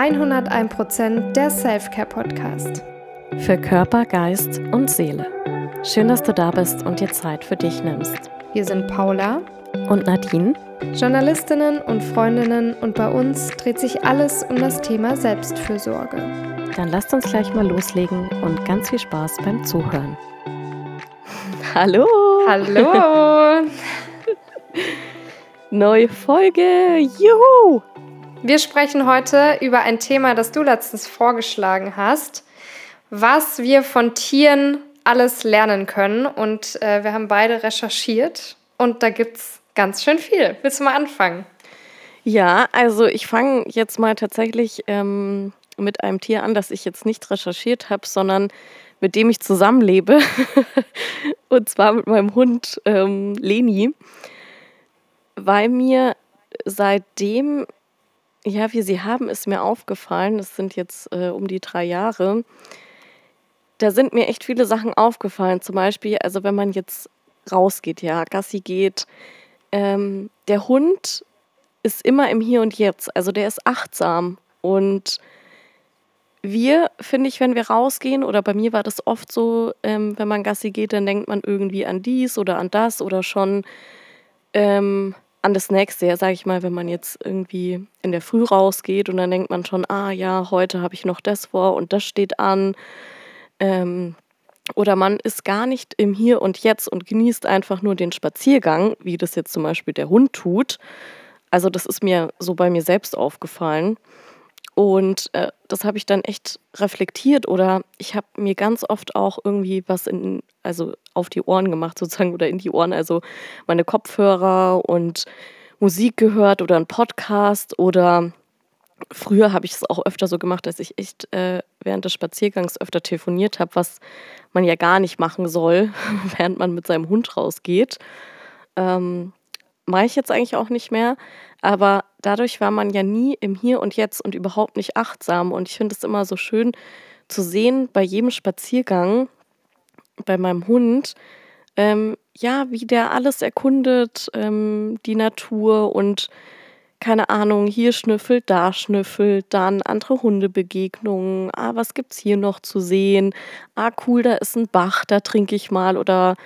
101% der Selfcare Podcast. Für Körper, Geist und Seele. Schön, dass du da bist und dir Zeit für dich nimmst. Wir sind Paula und Nadine, Journalistinnen und Freundinnen und bei uns dreht sich alles um das Thema Selbstfürsorge. Dann lasst uns gleich mal loslegen und ganz viel Spaß beim Zuhören. Hallo! Hallo! Neue Folge! Juhu! Wir sprechen heute über ein Thema, das du letztens vorgeschlagen hast, was wir von Tieren alles lernen können. Und äh, wir haben beide recherchiert und da gibt es ganz schön viel. Willst du mal anfangen? Ja, also ich fange jetzt mal tatsächlich ähm, mit einem Tier an, das ich jetzt nicht recherchiert habe, sondern mit dem ich zusammenlebe. und zwar mit meinem Hund ähm, Leni. Weil mir seitdem ja, wie Sie haben, ist mir aufgefallen, das sind jetzt äh, um die drei Jahre, da sind mir echt viele Sachen aufgefallen. Zum Beispiel, also wenn man jetzt rausgeht, ja, Gassi geht, ähm, der Hund ist immer im Hier und Jetzt, also der ist achtsam. Und wir, finde ich, wenn wir rausgehen, oder bei mir war das oft so, ähm, wenn man Gassi geht, dann denkt man irgendwie an dies oder an das oder schon ähm, an das nächste, ja, sage ich mal, wenn man jetzt irgendwie in der Früh rausgeht und dann denkt man schon, ah ja, heute habe ich noch das vor und das steht an. Ähm, oder man ist gar nicht im Hier und Jetzt und genießt einfach nur den Spaziergang, wie das jetzt zum Beispiel der Hund tut. Also das ist mir so bei mir selbst aufgefallen. Und äh, das habe ich dann echt reflektiert oder ich habe mir ganz oft auch irgendwie was in, also auf die Ohren gemacht sozusagen oder in die Ohren, also meine Kopfhörer und Musik gehört oder ein Podcast oder früher habe ich es auch öfter so gemacht, dass ich echt äh, während des Spaziergangs öfter telefoniert habe, was man ja gar nicht machen soll, während man mit seinem Hund rausgeht. Ähm, mache ich jetzt eigentlich auch nicht mehr. Aber dadurch war man ja nie im Hier und Jetzt und überhaupt nicht achtsam. Und ich finde es immer so schön zu sehen bei jedem Spaziergang, bei meinem Hund, ähm, ja, wie der alles erkundet, ähm, die Natur und keine Ahnung, hier schnüffelt, da schnüffelt, dann andere Hundebegegnungen. Ah, was gibt's hier noch zu sehen? Ah, cool, da ist ein Bach, da trinke ich mal oder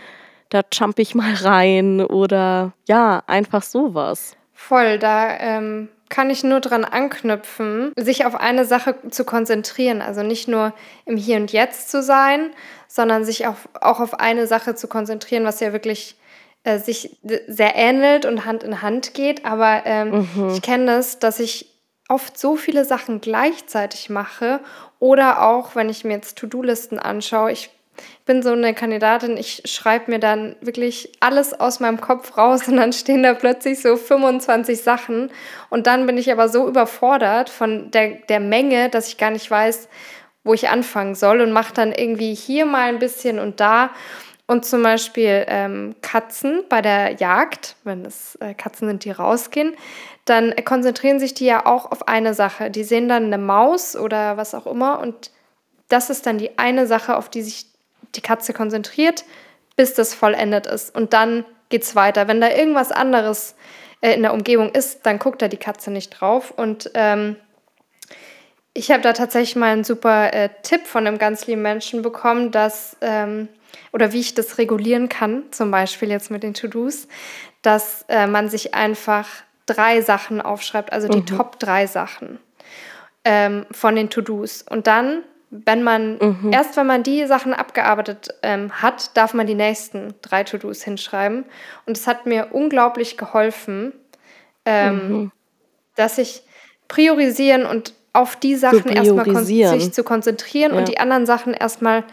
da jump ich mal rein oder ja, einfach sowas. Voll, da ähm, kann ich nur dran anknüpfen, sich auf eine Sache zu konzentrieren. Also nicht nur im Hier und Jetzt zu sein, sondern sich auch, auch auf eine Sache zu konzentrieren, was ja wirklich äh, sich sehr ähnelt und Hand in Hand geht. Aber ähm, mhm. ich kenne das, dass ich oft so viele Sachen gleichzeitig mache oder auch, wenn ich mir jetzt To-Do-Listen anschaue, ich ich bin so eine Kandidatin, ich schreibe mir dann wirklich alles aus meinem Kopf raus und dann stehen da plötzlich so 25 Sachen. Und dann bin ich aber so überfordert von der, der Menge, dass ich gar nicht weiß, wo ich anfangen soll und mache dann irgendwie hier mal ein bisschen und da. Und zum Beispiel ähm, Katzen bei der Jagd, wenn es äh, Katzen sind, die rausgehen, dann konzentrieren sich die ja auch auf eine Sache. Die sehen dann eine Maus oder was auch immer und das ist dann die eine Sache, auf die sich die Katze konzentriert, bis das vollendet ist. Und dann geht es weiter. Wenn da irgendwas anderes äh, in der Umgebung ist, dann guckt da die Katze nicht drauf. Und ähm, ich habe da tatsächlich mal einen super äh, Tipp von einem ganz lieben Menschen bekommen, dass, ähm, oder wie ich das regulieren kann, zum Beispiel jetzt mit den To-Dos, dass äh, man sich einfach drei Sachen aufschreibt, also die mhm. Top drei Sachen ähm, von den To-Dos. Und dann wenn man, mhm. erst wenn man die Sachen abgearbeitet ähm, hat, darf man die nächsten drei To-Dos hinschreiben. Und es hat mir unglaublich geholfen, ähm, mhm. dass ich priorisieren und auf die Sachen erstmal kon sich zu konzentrieren ja. und die anderen Sachen erstmal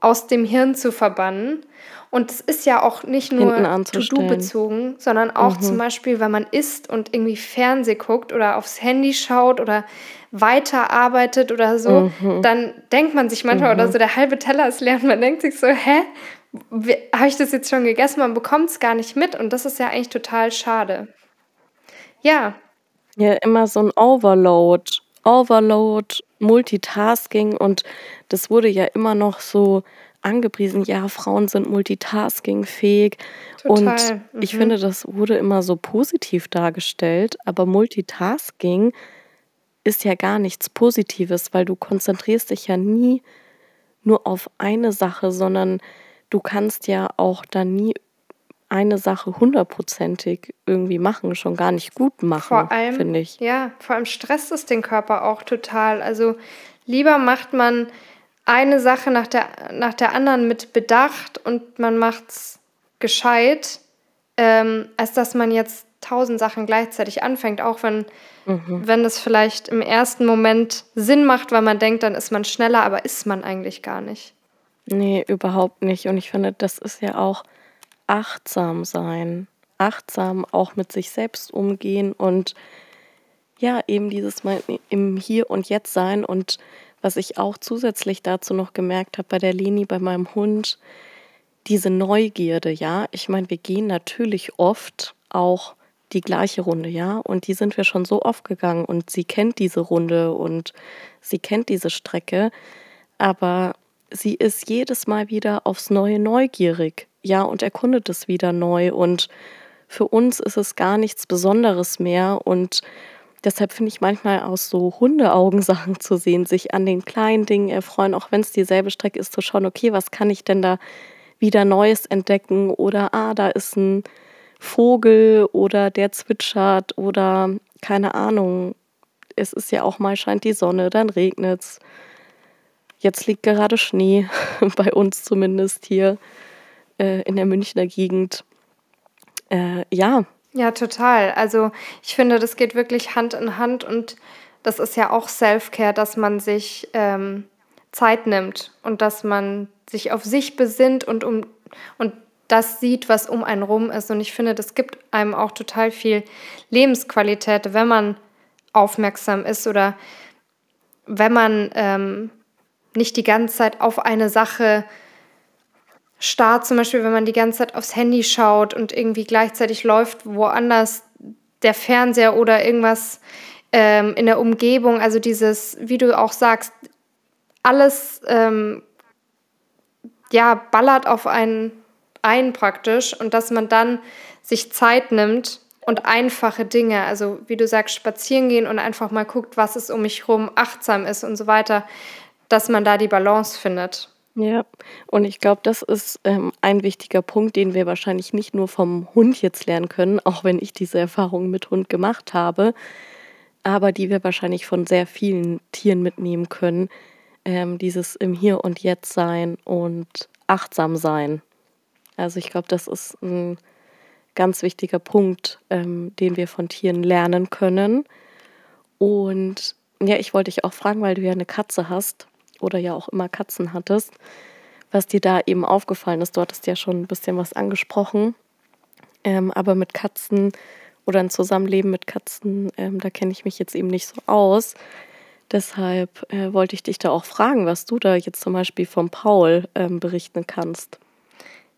aus dem Hirn zu verbannen. Und es ist ja auch nicht nur To-Do-bezogen, sondern auch mhm. zum Beispiel, wenn man isst und irgendwie Fernseh guckt oder aufs Handy schaut oder weiterarbeitet oder so, mhm. dann denkt man sich manchmal, mhm. oder so der halbe Teller ist leer und man denkt sich so, hä? Habe ich das jetzt schon gegessen? Man bekommt es gar nicht mit und das ist ja eigentlich total schade. Ja. Ja, immer so ein Overload. Overload, Multitasking und das wurde ja immer noch so angepriesen, ja, Frauen sind multitaskingfähig. Total. Und ich mhm. finde, das wurde immer so positiv dargestellt, aber Multitasking ist ja gar nichts Positives, weil du konzentrierst dich ja nie nur auf eine Sache, sondern du kannst ja auch dann nie eine Sache hundertprozentig irgendwie machen, schon gar nicht gut machen, finde ich. Ja, vor allem stresst es den Körper auch total. Also lieber macht man eine Sache nach der, nach der anderen mit Bedacht und man macht es gescheit, ähm, als dass man jetzt tausend Sachen gleichzeitig anfängt, auch wenn, mhm. wenn es vielleicht im ersten Moment Sinn macht, weil man denkt, dann ist man schneller, aber ist man eigentlich gar nicht. Nee, überhaupt nicht. Und ich finde, das ist ja auch achtsam sein. Achtsam auch mit sich selbst umgehen und ja, eben dieses Mal im Hier und Jetzt sein. Und was ich auch zusätzlich dazu noch gemerkt habe bei der Leni, bei meinem Hund, diese Neugierde, ja. Ich meine, wir gehen natürlich oft auch die gleiche Runde, ja. Und die sind wir schon so oft gegangen und sie kennt diese Runde und sie kennt diese Strecke. Aber sie ist jedes Mal wieder aufs Neue neugierig, ja, und erkundet es wieder neu. Und für uns ist es gar nichts Besonderes mehr. Und deshalb finde ich manchmal aus so Hundeaugensachen zu sehen, sich an den kleinen Dingen erfreuen, auch wenn es dieselbe Strecke ist, zu schauen, okay, was kann ich denn da wieder Neues entdecken? Oder, ah, da ist ein Vogel oder der zwitschert oder keine Ahnung. Es ist ja auch mal scheint die Sonne, dann regnet es. Jetzt liegt gerade Schnee, bei uns zumindest hier äh, in der Münchner Gegend. Äh, ja. Ja, total. Also ich finde, das geht wirklich Hand in Hand und das ist ja auch Self-Care, dass man sich ähm, Zeit nimmt und dass man sich auf sich besinnt und um und das sieht, was um einen rum ist. Und ich finde, das gibt einem auch total viel Lebensqualität, wenn man aufmerksam ist oder wenn man ähm, nicht die ganze Zeit auf eine Sache starrt, zum Beispiel, wenn man die ganze Zeit aufs Handy schaut und irgendwie gleichzeitig läuft woanders der Fernseher oder irgendwas ähm, in der Umgebung. Also dieses, wie du auch sagst, alles ähm, ja, ballert auf einen ein praktisch und dass man dann sich Zeit nimmt und einfache Dinge, also wie du sagst, spazieren gehen und einfach mal guckt, was ist um mich herum, achtsam ist und so weiter, dass man da die Balance findet. Ja, und ich glaube, das ist ähm, ein wichtiger Punkt, den wir wahrscheinlich nicht nur vom Hund jetzt lernen können, auch wenn ich diese Erfahrung mit Hund gemacht habe, aber die wir wahrscheinlich von sehr vielen Tieren mitnehmen können. Ähm, dieses im Hier und Jetzt sein und achtsam sein. Also ich glaube, das ist ein ganz wichtiger Punkt, ähm, den wir von Tieren lernen können. Und ja, ich wollte dich auch fragen, weil du ja eine Katze hast oder ja auch immer Katzen hattest, was dir da eben aufgefallen ist. Du hattest ja schon ein bisschen was angesprochen. Ähm, aber mit Katzen oder ein Zusammenleben mit Katzen, ähm, da kenne ich mich jetzt eben nicht so aus. Deshalb äh, wollte ich dich da auch fragen, was du da jetzt zum Beispiel vom Paul ähm, berichten kannst.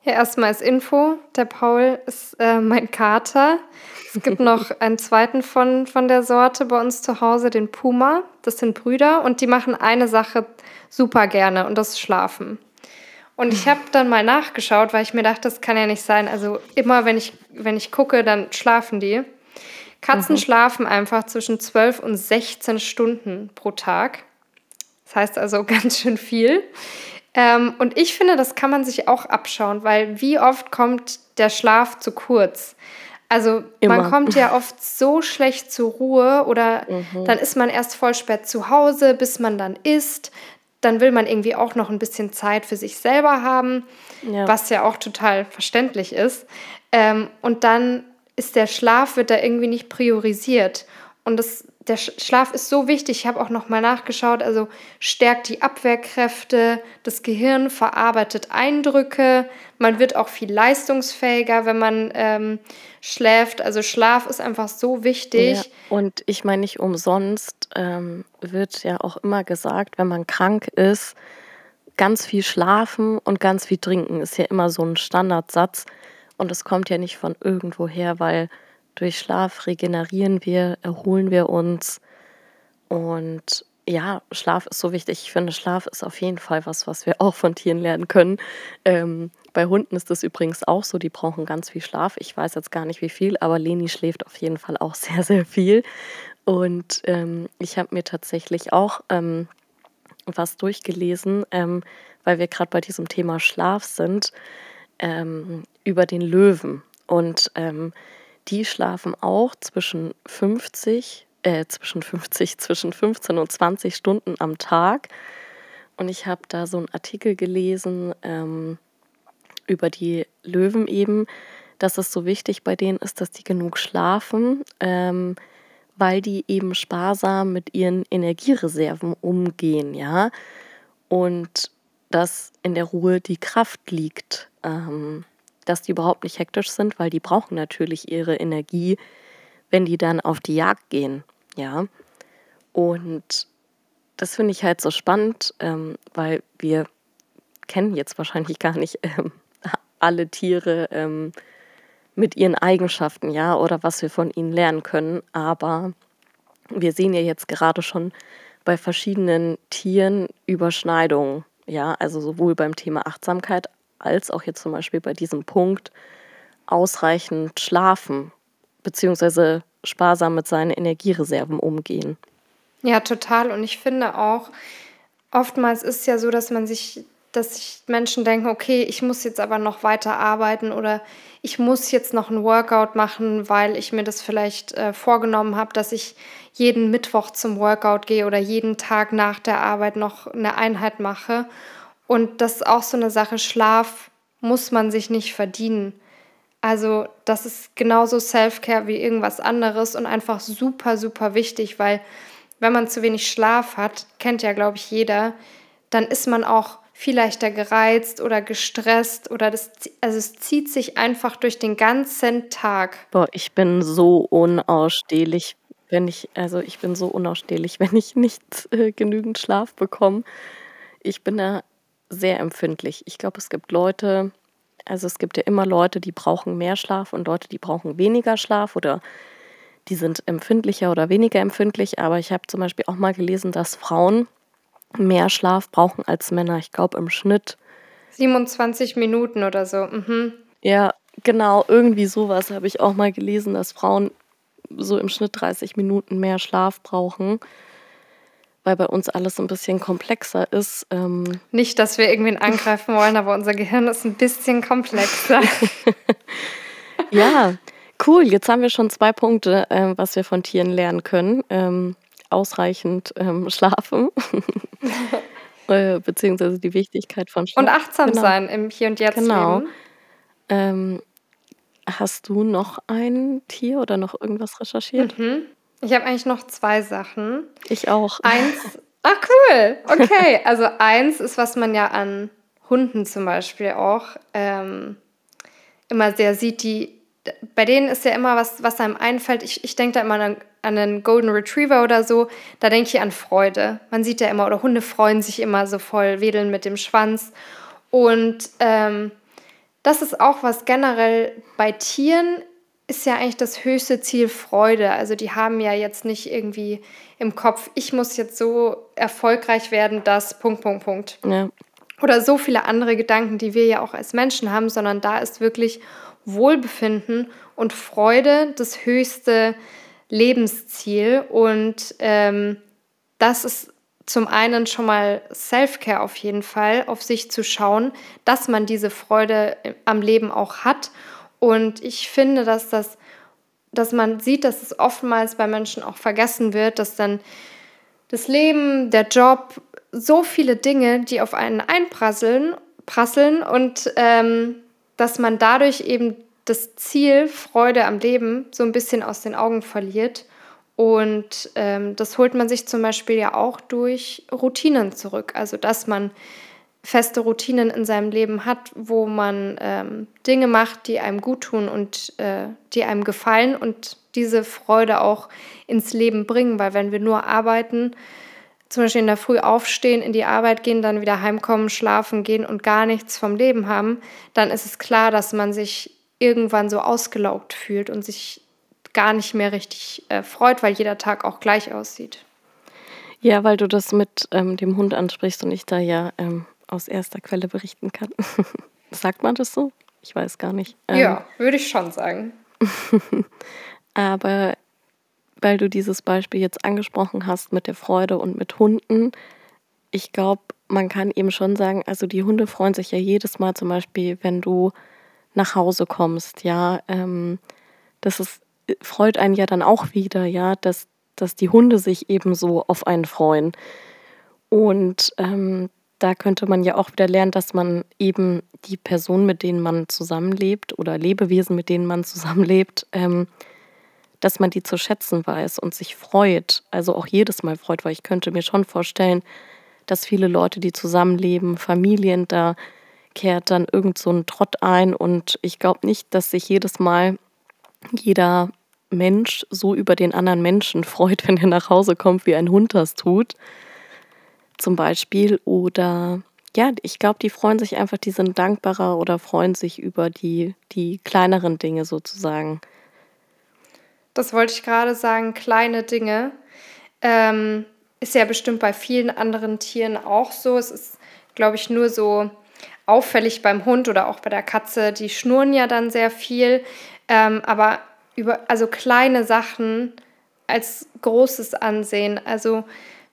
Ja, erstmal als Info, der Paul ist äh, mein Kater. Es gibt noch einen zweiten von, von der Sorte bei uns zu Hause, den Puma. Das sind Brüder und die machen eine Sache super gerne und das ist Schlafen. Und ich habe dann mal nachgeschaut, weil ich mir dachte, das kann ja nicht sein. Also immer, wenn ich, wenn ich gucke, dann schlafen die. Katzen mhm. schlafen einfach zwischen 12 und 16 Stunden pro Tag. Das heißt also ganz schön viel. Ähm, und ich finde, das kann man sich auch abschauen, weil wie oft kommt der Schlaf zu kurz? Also Immer. man kommt ja oft so schlecht zur Ruhe oder mhm. dann ist man erst voll spät zu Hause, bis man dann isst. Dann will man irgendwie auch noch ein bisschen Zeit für sich selber haben, ja. was ja auch total verständlich ist. Ähm, und dann ist der Schlaf, wird da irgendwie nicht priorisiert. Und das der Schlaf ist so wichtig. Ich habe auch noch mal nachgeschaut. Also stärkt die Abwehrkräfte, das Gehirn verarbeitet Eindrücke. Man wird auch viel leistungsfähiger, wenn man ähm, schläft. Also Schlaf ist einfach so wichtig. Ja, und ich meine nicht umsonst ähm, wird ja auch immer gesagt, wenn man krank ist, ganz viel schlafen und ganz viel trinken ist ja immer so ein Standardsatz. Und es kommt ja nicht von irgendwoher, weil durch Schlaf regenerieren wir, erholen wir uns. Und ja, Schlaf ist so wichtig. Ich finde, Schlaf ist auf jeden Fall was, was wir auch von Tieren lernen können. Ähm, bei Hunden ist das übrigens auch so, die brauchen ganz viel Schlaf. Ich weiß jetzt gar nicht wie viel, aber Leni schläft auf jeden Fall auch sehr, sehr viel. Und ähm, ich habe mir tatsächlich auch ähm, was durchgelesen, ähm, weil wir gerade bei diesem Thema Schlaf sind, ähm, über den Löwen. Und ähm, die schlafen auch zwischen 50, äh, zwischen 50, zwischen 15 und 20 Stunden am Tag. Und ich habe da so einen Artikel gelesen ähm, über die Löwen eben, dass es so wichtig bei denen ist, dass die genug schlafen, ähm, weil die eben sparsam mit ihren Energiereserven umgehen, ja. Und dass in der Ruhe die Kraft liegt, ähm, dass die überhaupt nicht hektisch sind, weil die brauchen natürlich ihre Energie, wenn die dann auf die Jagd gehen, ja. Und das finde ich halt so spannend, ähm, weil wir kennen jetzt wahrscheinlich gar nicht ähm, alle Tiere ähm, mit ihren Eigenschaften, ja, oder was wir von ihnen lernen können. Aber wir sehen ja jetzt gerade schon bei verschiedenen Tieren Überschneidungen, ja, also sowohl beim Thema Achtsamkeit als auch jetzt zum Beispiel bei diesem Punkt ausreichend schlafen, beziehungsweise sparsam mit seinen Energiereserven umgehen. Ja, total. Und ich finde auch, oftmals ist es ja so, dass man sich, dass sich Menschen denken, okay, ich muss jetzt aber noch weiter arbeiten oder ich muss jetzt noch ein Workout machen, weil ich mir das vielleicht äh, vorgenommen habe, dass ich jeden Mittwoch zum Workout gehe oder jeden Tag nach der Arbeit noch eine Einheit mache. Und das ist auch so eine Sache, Schlaf muss man sich nicht verdienen. Also das ist genauso Self-Care wie irgendwas anderes und einfach super, super wichtig, weil wenn man zu wenig Schlaf hat, kennt ja, glaube ich, jeder, dann ist man auch viel leichter gereizt oder gestresst oder das, also es zieht sich einfach durch den ganzen Tag. Boah, ich bin so unausstehlich, wenn ich, also ich bin so unausstehlich, wenn ich nicht äh, genügend Schlaf bekomme. Ich bin da sehr empfindlich. Ich glaube, es gibt Leute, also es gibt ja immer Leute, die brauchen mehr Schlaf und Leute, die brauchen weniger Schlaf oder die sind empfindlicher oder weniger empfindlich. Aber ich habe zum Beispiel auch mal gelesen, dass Frauen mehr Schlaf brauchen als Männer. Ich glaube im Schnitt 27 Minuten oder so. Mhm. Ja, genau, irgendwie sowas habe ich auch mal gelesen, dass Frauen so im Schnitt 30 Minuten mehr Schlaf brauchen weil bei uns alles ein bisschen komplexer ist. Ähm Nicht, dass wir irgendwen angreifen wollen, aber unser Gehirn ist ein bisschen komplexer. ja, cool. Jetzt haben wir schon zwei Punkte, ähm, was wir von Tieren lernen können. Ähm, ausreichend ähm, schlafen. äh, beziehungsweise die Wichtigkeit von Schlaf. Und achtsam genau. sein im Hier und Jetzt. Genau. Ähm, hast du noch ein Tier oder noch irgendwas recherchiert? Mhm. Ich habe eigentlich noch zwei Sachen. Ich auch. Eins. Ach, cool. Okay. Also, eins ist, was man ja an Hunden zum Beispiel auch ähm, immer sehr sieht. Die, bei denen ist ja immer was, was einem einfällt. Ich, ich denke da immer an, an einen Golden Retriever oder so. Da denke ich an Freude. Man sieht ja immer, oder Hunde freuen sich immer so voll, wedeln mit dem Schwanz. Und ähm, das ist auch was generell bei Tieren ist ja eigentlich das höchste Ziel Freude. Also die haben ja jetzt nicht irgendwie im Kopf, ich muss jetzt so erfolgreich werden, dass Punkt, Punkt, Punkt. Ja. Oder so viele andere Gedanken, die wir ja auch als Menschen haben, sondern da ist wirklich Wohlbefinden und Freude das höchste Lebensziel. Und ähm, das ist zum einen schon mal Self-Care auf jeden Fall, auf sich zu schauen, dass man diese Freude am Leben auch hat und ich finde, dass das, dass man sieht, dass es oftmals bei Menschen auch vergessen wird, dass dann das Leben, der Job, so viele Dinge, die auf einen einprasseln, prasseln und ähm, dass man dadurch eben das Ziel Freude am Leben so ein bisschen aus den Augen verliert. Und ähm, das holt man sich zum Beispiel ja auch durch Routinen zurück. Also dass man feste Routinen in seinem Leben hat, wo man ähm, Dinge macht, die einem gut tun und äh, die einem gefallen und diese Freude auch ins Leben bringen, weil wenn wir nur arbeiten, zum Beispiel in der Früh aufstehen, in die Arbeit gehen, dann wieder heimkommen, schlafen gehen und gar nichts vom Leben haben, dann ist es klar, dass man sich irgendwann so ausgelaugt fühlt und sich gar nicht mehr richtig äh, freut, weil jeder Tag auch gleich aussieht. Ja, weil du das mit ähm, dem Hund ansprichst und ich da ja ähm, aus erster Quelle berichten kann. Sagt man das so? Ich weiß gar nicht. Ähm, ja, würde ich schon sagen. Aber weil du dieses Beispiel jetzt angesprochen hast mit der Freude und mit Hunden. Ich glaube, man kann eben schon sagen, also die Hunde freuen sich ja jedes Mal zum Beispiel, wenn du nach Hause kommst, ja. Ähm, das ist, freut einen ja dann auch wieder, ja, dass, dass die Hunde sich eben so auf einen freuen. Und ähm, da könnte man ja auch wieder lernen, dass man eben die Personen, mit denen man zusammenlebt oder Lebewesen, mit denen man zusammenlebt, ähm, dass man die zu schätzen weiß und sich freut. Also auch jedes Mal freut, weil ich könnte mir schon vorstellen, dass viele Leute, die zusammenleben, Familien, da kehrt dann irgend so ein Trott ein und ich glaube nicht, dass sich jedes Mal jeder Mensch so über den anderen Menschen freut, wenn er nach Hause kommt, wie ein Hund das tut zum Beispiel. Oder ja, ich glaube, die freuen sich einfach, die sind dankbarer oder freuen sich über die, die kleineren Dinge sozusagen. Das wollte ich gerade sagen, kleine Dinge. Ähm, ist ja bestimmt bei vielen anderen Tieren auch so. Es ist, glaube ich, nur so auffällig beim Hund oder auch bei der Katze. Die schnurren ja dann sehr viel. Ähm, aber über, also kleine Sachen als großes ansehen. Also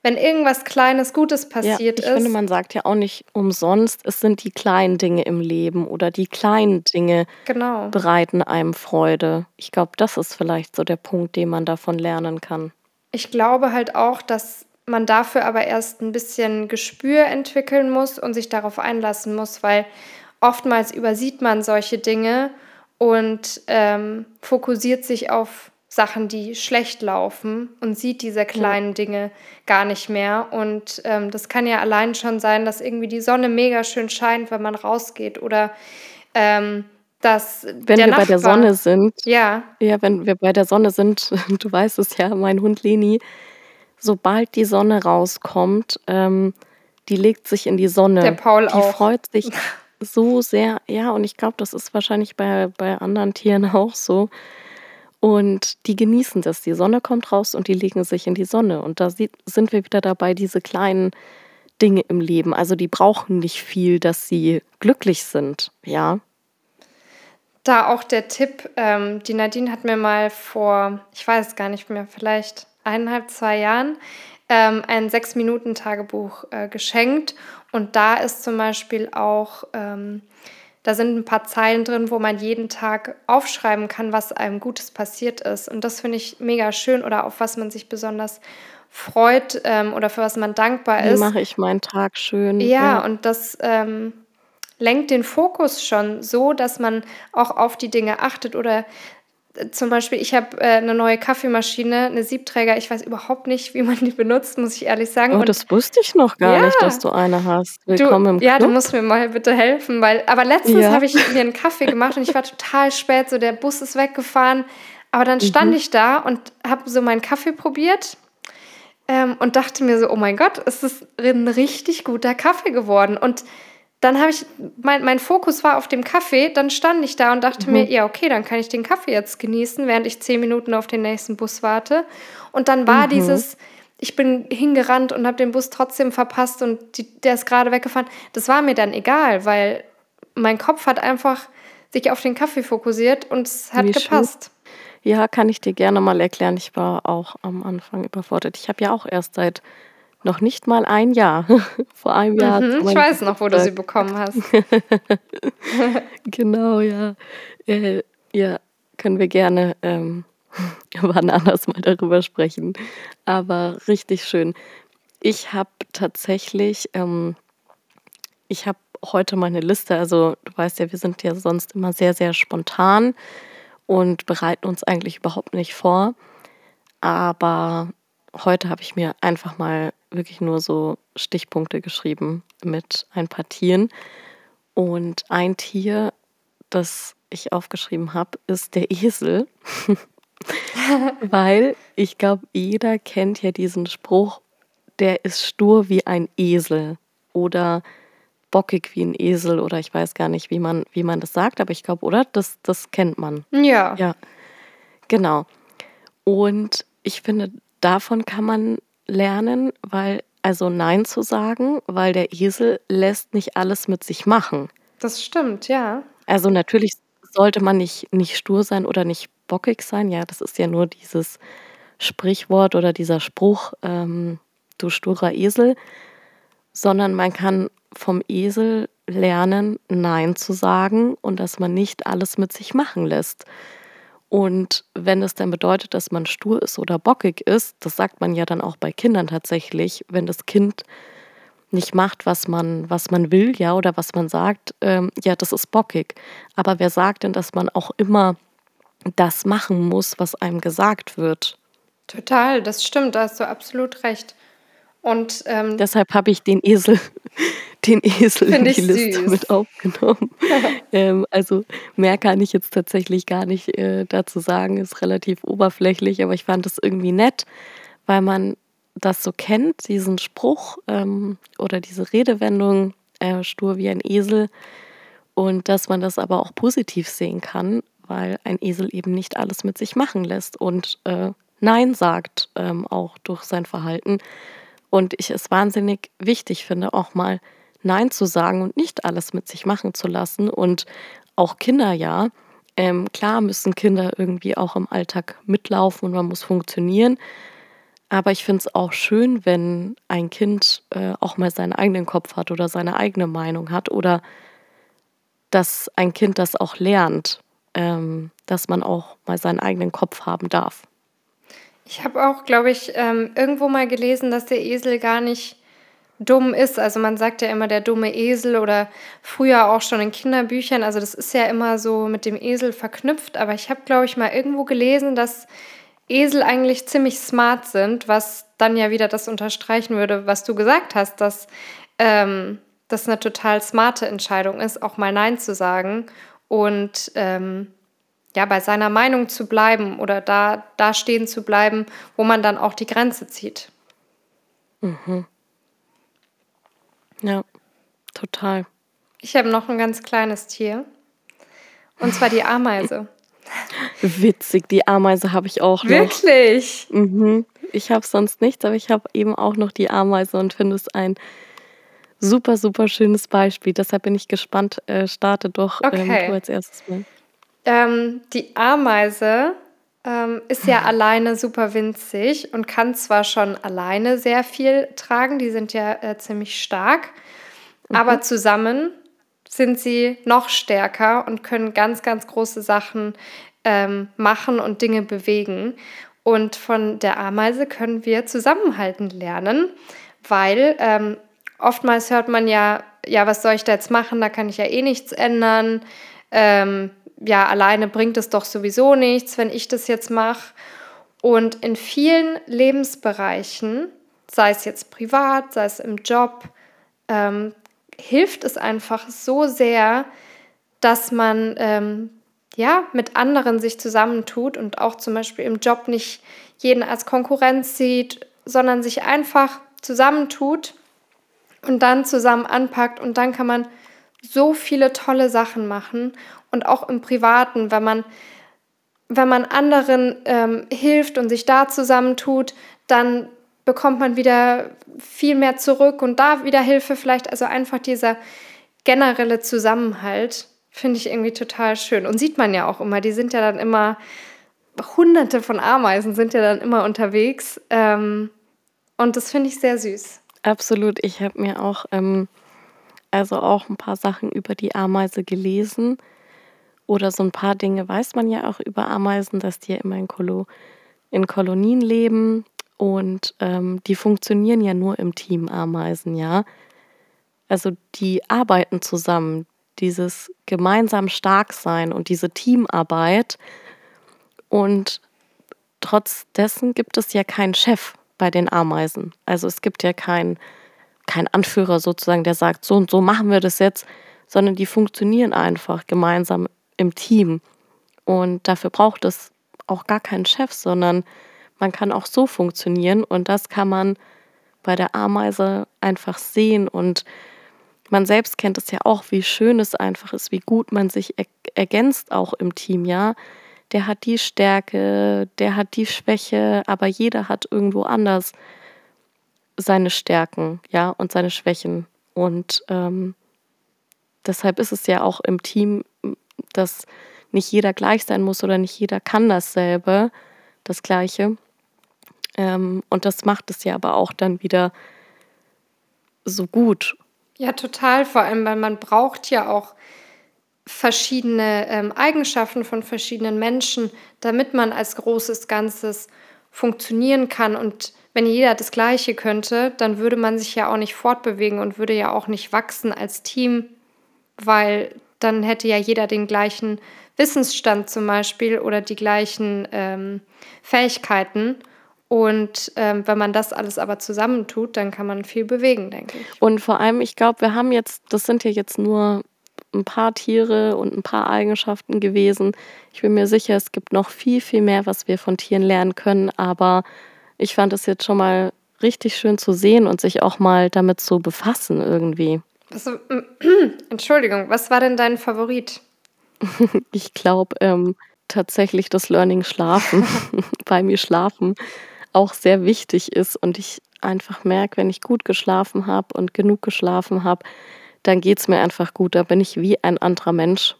wenn irgendwas Kleines, Gutes passiert ja, ich ist. Ich finde, man sagt ja auch nicht umsonst, es sind die kleinen Dinge im Leben oder die kleinen Dinge genau. bereiten einem Freude. Ich glaube, das ist vielleicht so der Punkt, den man davon lernen kann. Ich glaube halt auch, dass man dafür aber erst ein bisschen Gespür entwickeln muss und sich darauf einlassen muss, weil oftmals übersieht man solche Dinge und ähm, fokussiert sich auf Sachen, die schlecht laufen und sieht diese kleinen Dinge gar nicht mehr. Und ähm, das kann ja allein schon sein, dass irgendwie die Sonne mega schön scheint, wenn man rausgeht oder ähm, dass wenn wir Nachbar, bei der Sonne sind. Ja. Ja, wenn wir bei der Sonne sind, du weißt es ja, mein Hund Leni, sobald die Sonne rauskommt, ähm, die legt sich in die Sonne. Der Paul die auch. freut sich so sehr. Ja, und ich glaube, das ist wahrscheinlich bei, bei anderen Tieren auch so und die genießen das. Die Sonne kommt raus und die legen sich in die Sonne. Und da sind wir wieder dabei, diese kleinen Dinge im Leben. Also die brauchen nicht viel, dass sie glücklich sind, ja. Da auch der Tipp, ähm, die Nadine hat mir mal vor, ich weiß gar nicht mehr, vielleicht eineinhalb, zwei Jahren ähm, ein Sechs-Minuten-Tagebuch äh, geschenkt. Und da ist zum Beispiel auch ähm, da sind ein paar Zeilen drin, wo man jeden Tag aufschreiben kann, was einem Gutes passiert ist. Und das finde ich mega schön oder auf was man sich besonders freut ähm, oder für was man dankbar ist. Wie mache ich meinen Tag schön? Ja, ja. und das ähm, lenkt den Fokus schon so, dass man auch auf die Dinge achtet oder zum Beispiel, ich habe äh, eine neue Kaffeemaschine, eine Siebträger. Ich weiß überhaupt nicht, wie man die benutzt, muss ich ehrlich sagen. Oh, das wusste ich noch gar ja, nicht, dass du eine hast. Willkommen du, im Club. Ja, du musst mir mal bitte helfen, weil. Aber letztens ja. habe ich mir einen Kaffee gemacht und ich war total spät. So der Bus ist weggefahren, aber dann stand mhm. ich da und habe so meinen Kaffee probiert ähm, und dachte mir so, oh mein Gott, ist das ein richtig guter Kaffee geworden und dann habe ich, mein, mein Fokus war auf dem Kaffee, dann stand ich da und dachte mhm. mir, ja, okay, dann kann ich den Kaffee jetzt genießen, während ich zehn Minuten auf den nächsten Bus warte. Und dann war mhm. dieses, ich bin hingerannt und habe den Bus trotzdem verpasst und die, der ist gerade weggefahren. Das war mir dann egal, weil mein Kopf hat einfach sich auf den Kaffee fokussiert und es hat Wie gepasst. Schön. Ja, kann ich dir gerne mal erklären. Ich war auch am Anfang überfordert. Ich habe ja auch erst seit noch nicht mal ein Jahr. Vor einem Jahr. Mhm, ich weiß noch, wo du sie bekommen hast. genau, ja. Äh, ja, können wir gerne ähm, wann anders mal darüber sprechen. Aber richtig schön. Ich habe tatsächlich, ähm, ich habe heute meine Liste, also du weißt ja, wir sind ja sonst immer sehr, sehr spontan und bereiten uns eigentlich überhaupt nicht vor. Aber heute habe ich mir einfach mal wirklich nur so Stichpunkte geschrieben mit ein paar Tieren. Und ein Tier, das ich aufgeschrieben habe, ist der Esel. Weil ich glaube, jeder kennt ja diesen Spruch, der ist stur wie ein Esel oder bockig wie ein Esel oder ich weiß gar nicht, wie man, wie man das sagt, aber ich glaube, oder? Das, das kennt man. Ja. Ja. Genau. Und ich finde, davon kann man lernen, weil, also Nein zu sagen, weil der Esel lässt nicht alles mit sich machen. Das stimmt, ja. Also natürlich sollte man nicht, nicht stur sein oder nicht bockig sein. Ja, das ist ja nur dieses Sprichwort oder dieser Spruch, ähm, du sturer Esel, sondern man kann vom Esel lernen, Nein zu sagen und dass man nicht alles mit sich machen lässt. Und wenn es dann bedeutet, dass man stur ist oder bockig ist, das sagt man ja dann auch bei Kindern tatsächlich, wenn das Kind nicht macht, was man, was man will, ja, oder was man sagt, ähm, ja, das ist bockig. Aber wer sagt denn, dass man auch immer das machen muss, was einem gesagt wird? Total, das stimmt, da hast du absolut recht. Und ähm, deshalb habe ich den Esel, den Esel in die Liste süß. mit aufgenommen. ähm, also mehr kann ich jetzt tatsächlich gar nicht äh, dazu sagen, ist relativ oberflächlich, aber ich fand es irgendwie nett, weil man das so kennt, diesen Spruch ähm, oder diese Redewendung, äh, stur wie ein Esel, und dass man das aber auch positiv sehen kann, weil ein Esel eben nicht alles mit sich machen lässt und äh, Nein sagt, ähm, auch durch sein Verhalten. Und ich es wahnsinnig wichtig finde, auch mal Nein zu sagen und nicht alles mit sich machen zu lassen. Und auch Kinder ja. Ähm, klar müssen Kinder irgendwie auch im Alltag mitlaufen und man muss funktionieren. Aber ich finde es auch schön, wenn ein Kind äh, auch mal seinen eigenen Kopf hat oder seine eigene Meinung hat oder dass ein Kind das auch lernt, ähm, dass man auch mal seinen eigenen Kopf haben darf. Ich habe auch, glaube ich, ähm, irgendwo mal gelesen, dass der Esel gar nicht dumm ist. Also man sagt ja immer der dumme Esel oder früher auch schon in Kinderbüchern. Also das ist ja immer so mit dem Esel verknüpft. Aber ich habe, glaube ich, mal irgendwo gelesen, dass Esel eigentlich ziemlich smart sind, was dann ja wieder das unterstreichen würde, was du gesagt hast, dass ähm, das eine total smarte Entscheidung ist, auch mal Nein zu sagen und ähm, ja, bei seiner Meinung zu bleiben oder da, da stehen zu bleiben, wo man dann auch die Grenze zieht. Mhm. Ja, total. Ich habe noch ein ganz kleines Tier. Und zwar die Ameise. Witzig, die Ameise habe ich auch noch. Wirklich? Mhm. Ich habe sonst nichts, aber ich habe eben auch noch die Ameise und finde es ein super, super schönes Beispiel. Deshalb bin ich gespannt. Äh, starte doch ähm, okay. ähm, du als erstes mal. Ähm, die Ameise ähm, ist ja alleine super winzig und kann zwar schon alleine sehr viel tragen, die sind ja äh, ziemlich stark, mhm. aber zusammen sind sie noch stärker und können ganz, ganz große Sachen ähm, machen und Dinge bewegen. Und von der Ameise können wir zusammenhalten lernen, weil ähm, oftmals hört man ja, ja, was soll ich da jetzt machen, da kann ich ja eh nichts ändern. Ähm, ja, alleine bringt es doch sowieso nichts, wenn ich das jetzt mache. Und in vielen Lebensbereichen, sei es jetzt privat, sei es im Job, ähm, hilft es einfach so sehr, dass man ähm, ja mit anderen sich zusammentut und auch zum Beispiel im Job nicht jeden als Konkurrenz sieht, sondern sich einfach zusammentut und dann zusammen anpackt und dann kann man so viele tolle Sachen machen und auch im Privaten, wenn man, wenn man anderen ähm, hilft und sich da zusammentut, dann bekommt man wieder viel mehr zurück und da wieder Hilfe vielleicht. Also einfach dieser generelle Zusammenhalt finde ich irgendwie total schön. Und sieht man ja auch immer, die sind ja dann immer, hunderte von Ameisen sind ja dann immer unterwegs. Ähm, und das finde ich sehr süß. Absolut. Ich habe mir auch, ähm, also auch ein paar Sachen über die Ameise gelesen. Oder so ein paar Dinge weiß man ja auch über Ameisen, dass die ja immer in, Kolo in Kolonien leben und ähm, die funktionieren ja nur im Team Ameisen, ja. Also die arbeiten zusammen, dieses gemeinsam stark sein und diese Teamarbeit. Und trotz dessen gibt es ja keinen Chef bei den Ameisen. Also es gibt ja keinen kein Anführer sozusagen, der sagt, so und so machen wir das jetzt, sondern die funktionieren einfach gemeinsam im Team. Und dafür braucht es auch gar keinen Chef, sondern man kann auch so funktionieren und das kann man bei der Ameise einfach sehen und man selbst kennt es ja auch, wie schön es einfach ist, wie gut man sich er ergänzt auch im Team, ja. Der hat die Stärke, der hat die Schwäche, aber jeder hat irgendwo anders seine Stärken, ja, und seine Schwächen. Und ähm, deshalb ist es ja auch im Team dass nicht jeder gleich sein muss oder nicht jeder kann dasselbe, das Gleiche. Ähm, und das macht es ja aber auch dann wieder so gut. Ja, total. Vor allem, weil man braucht ja auch verschiedene ähm, Eigenschaften von verschiedenen Menschen, damit man als großes Ganzes funktionieren kann. Und wenn jeder das Gleiche könnte, dann würde man sich ja auch nicht fortbewegen und würde ja auch nicht wachsen als Team, weil dann hätte ja jeder den gleichen Wissensstand zum Beispiel oder die gleichen ähm, Fähigkeiten. Und ähm, wenn man das alles aber zusammentut, dann kann man viel bewegen, denke ich. Und vor allem, ich glaube, wir haben jetzt, das sind ja jetzt nur ein paar Tiere und ein paar Eigenschaften gewesen. Ich bin mir sicher, es gibt noch viel, viel mehr, was wir von Tieren lernen können. Aber ich fand es jetzt schon mal richtig schön zu sehen und sich auch mal damit zu befassen irgendwie. Was, Entschuldigung, was war denn dein Favorit? ich glaube ähm, tatsächlich, dass Learning Schlafen, bei mir Schlafen auch sehr wichtig ist und ich einfach merke, wenn ich gut geschlafen habe und genug geschlafen habe, dann geht es mir einfach gut. Da bin ich wie ein anderer Mensch.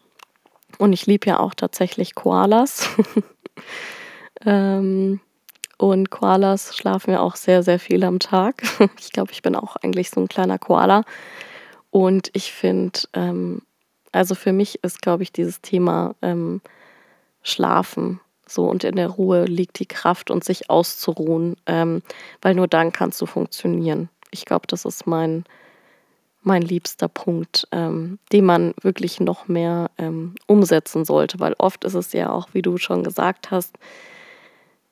Und ich liebe ja auch tatsächlich Koalas. ähm, und Koalas schlafen ja auch sehr, sehr viel am Tag. ich glaube, ich bin auch eigentlich so ein kleiner Koala. Und ich finde, ähm, also für mich ist, glaube ich, dieses Thema ähm, Schlafen so und in der Ruhe liegt die Kraft und sich auszuruhen, ähm, weil nur dann kannst du funktionieren. Ich glaube, das ist mein, mein liebster Punkt, ähm, den man wirklich noch mehr ähm, umsetzen sollte, weil oft ist es ja auch, wie du schon gesagt hast,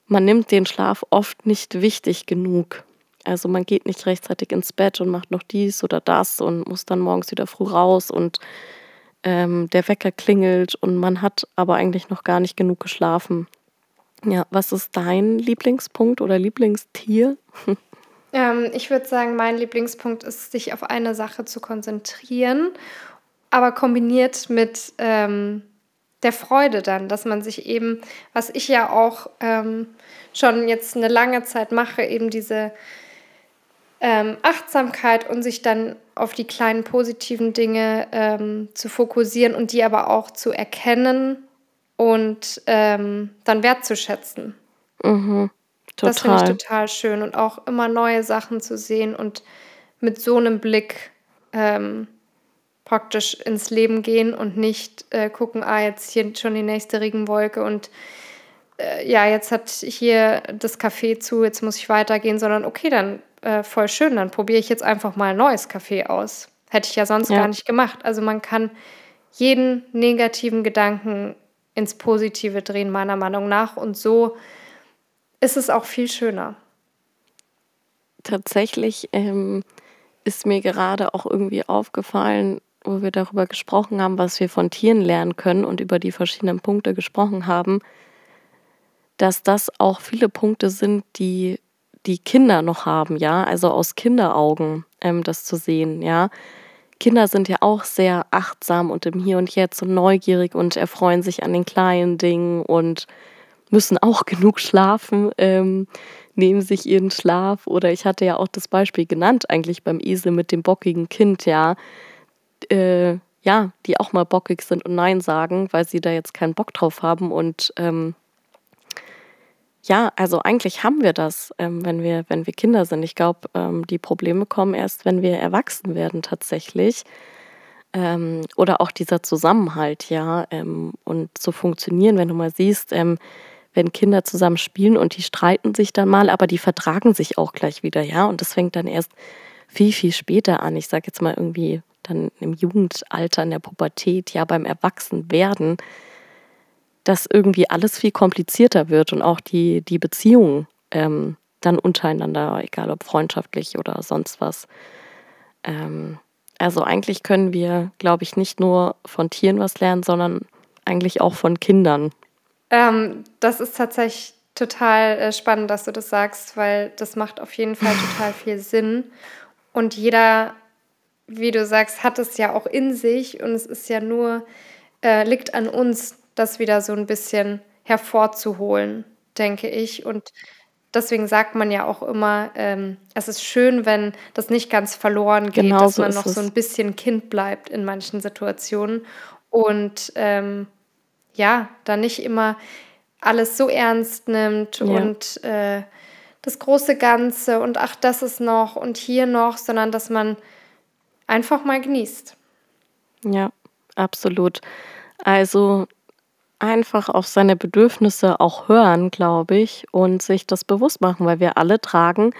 man nimmt den Schlaf oft nicht wichtig genug. Also man geht nicht rechtzeitig ins Bett und macht noch dies oder das und muss dann morgens wieder früh raus und ähm, der Wecker klingelt und man hat aber eigentlich noch gar nicht genug geschlafen. Ja, was ist dein Lieblingspunkt oder Lieblingstier? Ähm, ich würde sagen, mein Lieblingspunkt ist, sich auf eine Sache zu konzentrieren, aber kombiniert mit ähm, der Freude dann, dass man sich eben, was ich ja auch ähm, schon jetzt eine lange Zeit mache, eben diese ähm, Achtsamkeit und sich dann auf die kleinen positiven Dinge ähm, zu fokussieren und die aber auch zu erkennen und ähm, dann wertzuschätzen. Mhm. Total. Das finde ich total schön und auch immer neue Sachen zu sehen und mit so einem Blick ähm, praktisch ins Leben gehen und nicht äh, gucken, ah, jetzt hier schon die nächste Regenwolke und äh, ja, jetzt hat hier das Café zu, jetzt muss ich weitergehen, sondern okay, dann äh, voll schön, dann probiere ich jetzt einfach mal ein neues Café aus. Hätte ich ja sonst ja. gar nicht gemacht. Also man kann jeden negativen Gedanken ins Positive drehen, meiner Meinung nach. Und so ist es auch viel schöner. Tatsächlich ähm, ist mir gerade auch irgendwie aufgefallen, wo wir darüber gesprochen haben, was wir von Tieren lernen können und über die verschiedenen Punkte gesprochen haben, dass das auch viele Punkte sind, die die Kinder noch haben, ja, also aus Kinderaugen ähm, das zu sehen, ja. Kinder sind ja auch sehr achtsam und im Hier und Jetzt und neugierig und erfreuen sich an den kleinen Dingen und müssen auch genug schlafen, ähm, nehmen sich ihren Schlaf. Oder ich hatte ja auch das Beispiel genannt, eigentlich beim Esel mit dem bockigen Kind, ja. Äh, ja, die auch mal bockig sind und Nein sagen, weil sie da jetzt keinen Bock drauf haben. Und ähm, ja, also eigentlich haben wir das, ähm, wenn, wir, wenn wir Kinder sind. Ich glaube, ähm, die Probleme kommen erst, wenn wir erwachsen werden tatsächlich. Ähm, oder auch dieser Zusammenhalt, ja, ähm, und zu funktionieren, wenn du mal siehst, ähm, wenn Kinder zusammen spielen und die streiten sich dann mal, aber die vertragen sich auch gleich wieder, ja. Und das fängt dann erst viel, viel später an. Ich sage jetzt mal irgendwie dann im Jugendalter, in der Pubertät, ja, beim Erwachsenwerden, dass irgendwie alles viel komplizierter wird und auch die, die Beziehung ähm, dann untereinander, egal ob freundschaftlich oder sonst was. Ähm, also eigentlich können wir, glaube ich, nicht nur von Tieren was lernen, sondern eigentlich auch von Kindern. Ähm, das ist tatsächlich total äh, spannend, dass du das sagst, weil das macht auf jeden Fall total viel Sinn. Und jeder, wie du sagst, hat es ja auch in sich und es ist ja nur, äh, liegt an uns, das wieder so ein bisschen hervorzuholen, denke ich. Und deswegen sagt man ja auch immer, ähm, es ist schön, wenn das nicht ganz verloren geht, genau dass so man noch es. so ein bisschen Kind bleibt in manchen Situationen. Und ähm, ja, da nicht immer alles so ernst nimmt ja. und äh, das große Ganze und ach, das ist noch und hier noch, sondern dass man einfach mal genießt. Ja, absolut. Also einfach auf seine Bedürfnisse auch hören, glaube ich, und sich das bewusst machen, weil wir alle tragen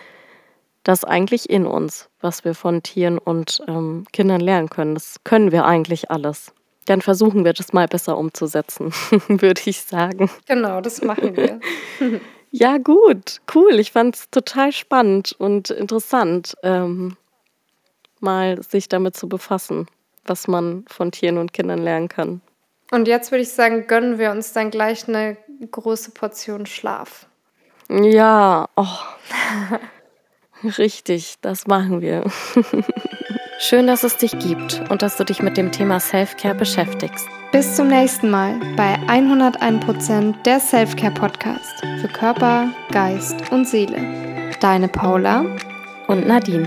das eigentlich in uns, was wir von Tieren und ähm, Kindern lernen können. Das können wir eigentlich alles. Dann versuchen wir das mal besser umzusetzen, würde ich sagen. Genau, das machen wir. ja, gut, cool. Ich fand es total spannend und interessant, ähm, mal sich damit zu befassen, was man von Tieren und Kindern lernen kann. Und jetzt würde ich sagen, gönnen wir uns dann gleich eine große Portion Schlaf. Ja, oh. richtig, das machen wir. Schön, dass es dich gibt und dass du dich mit dem Thema Selfcare beschäftigst. Bis zum nächsten Mal bei 101% der Selfcare Podcast für Körper, Geist und Seele. Deine Paula und Nadine.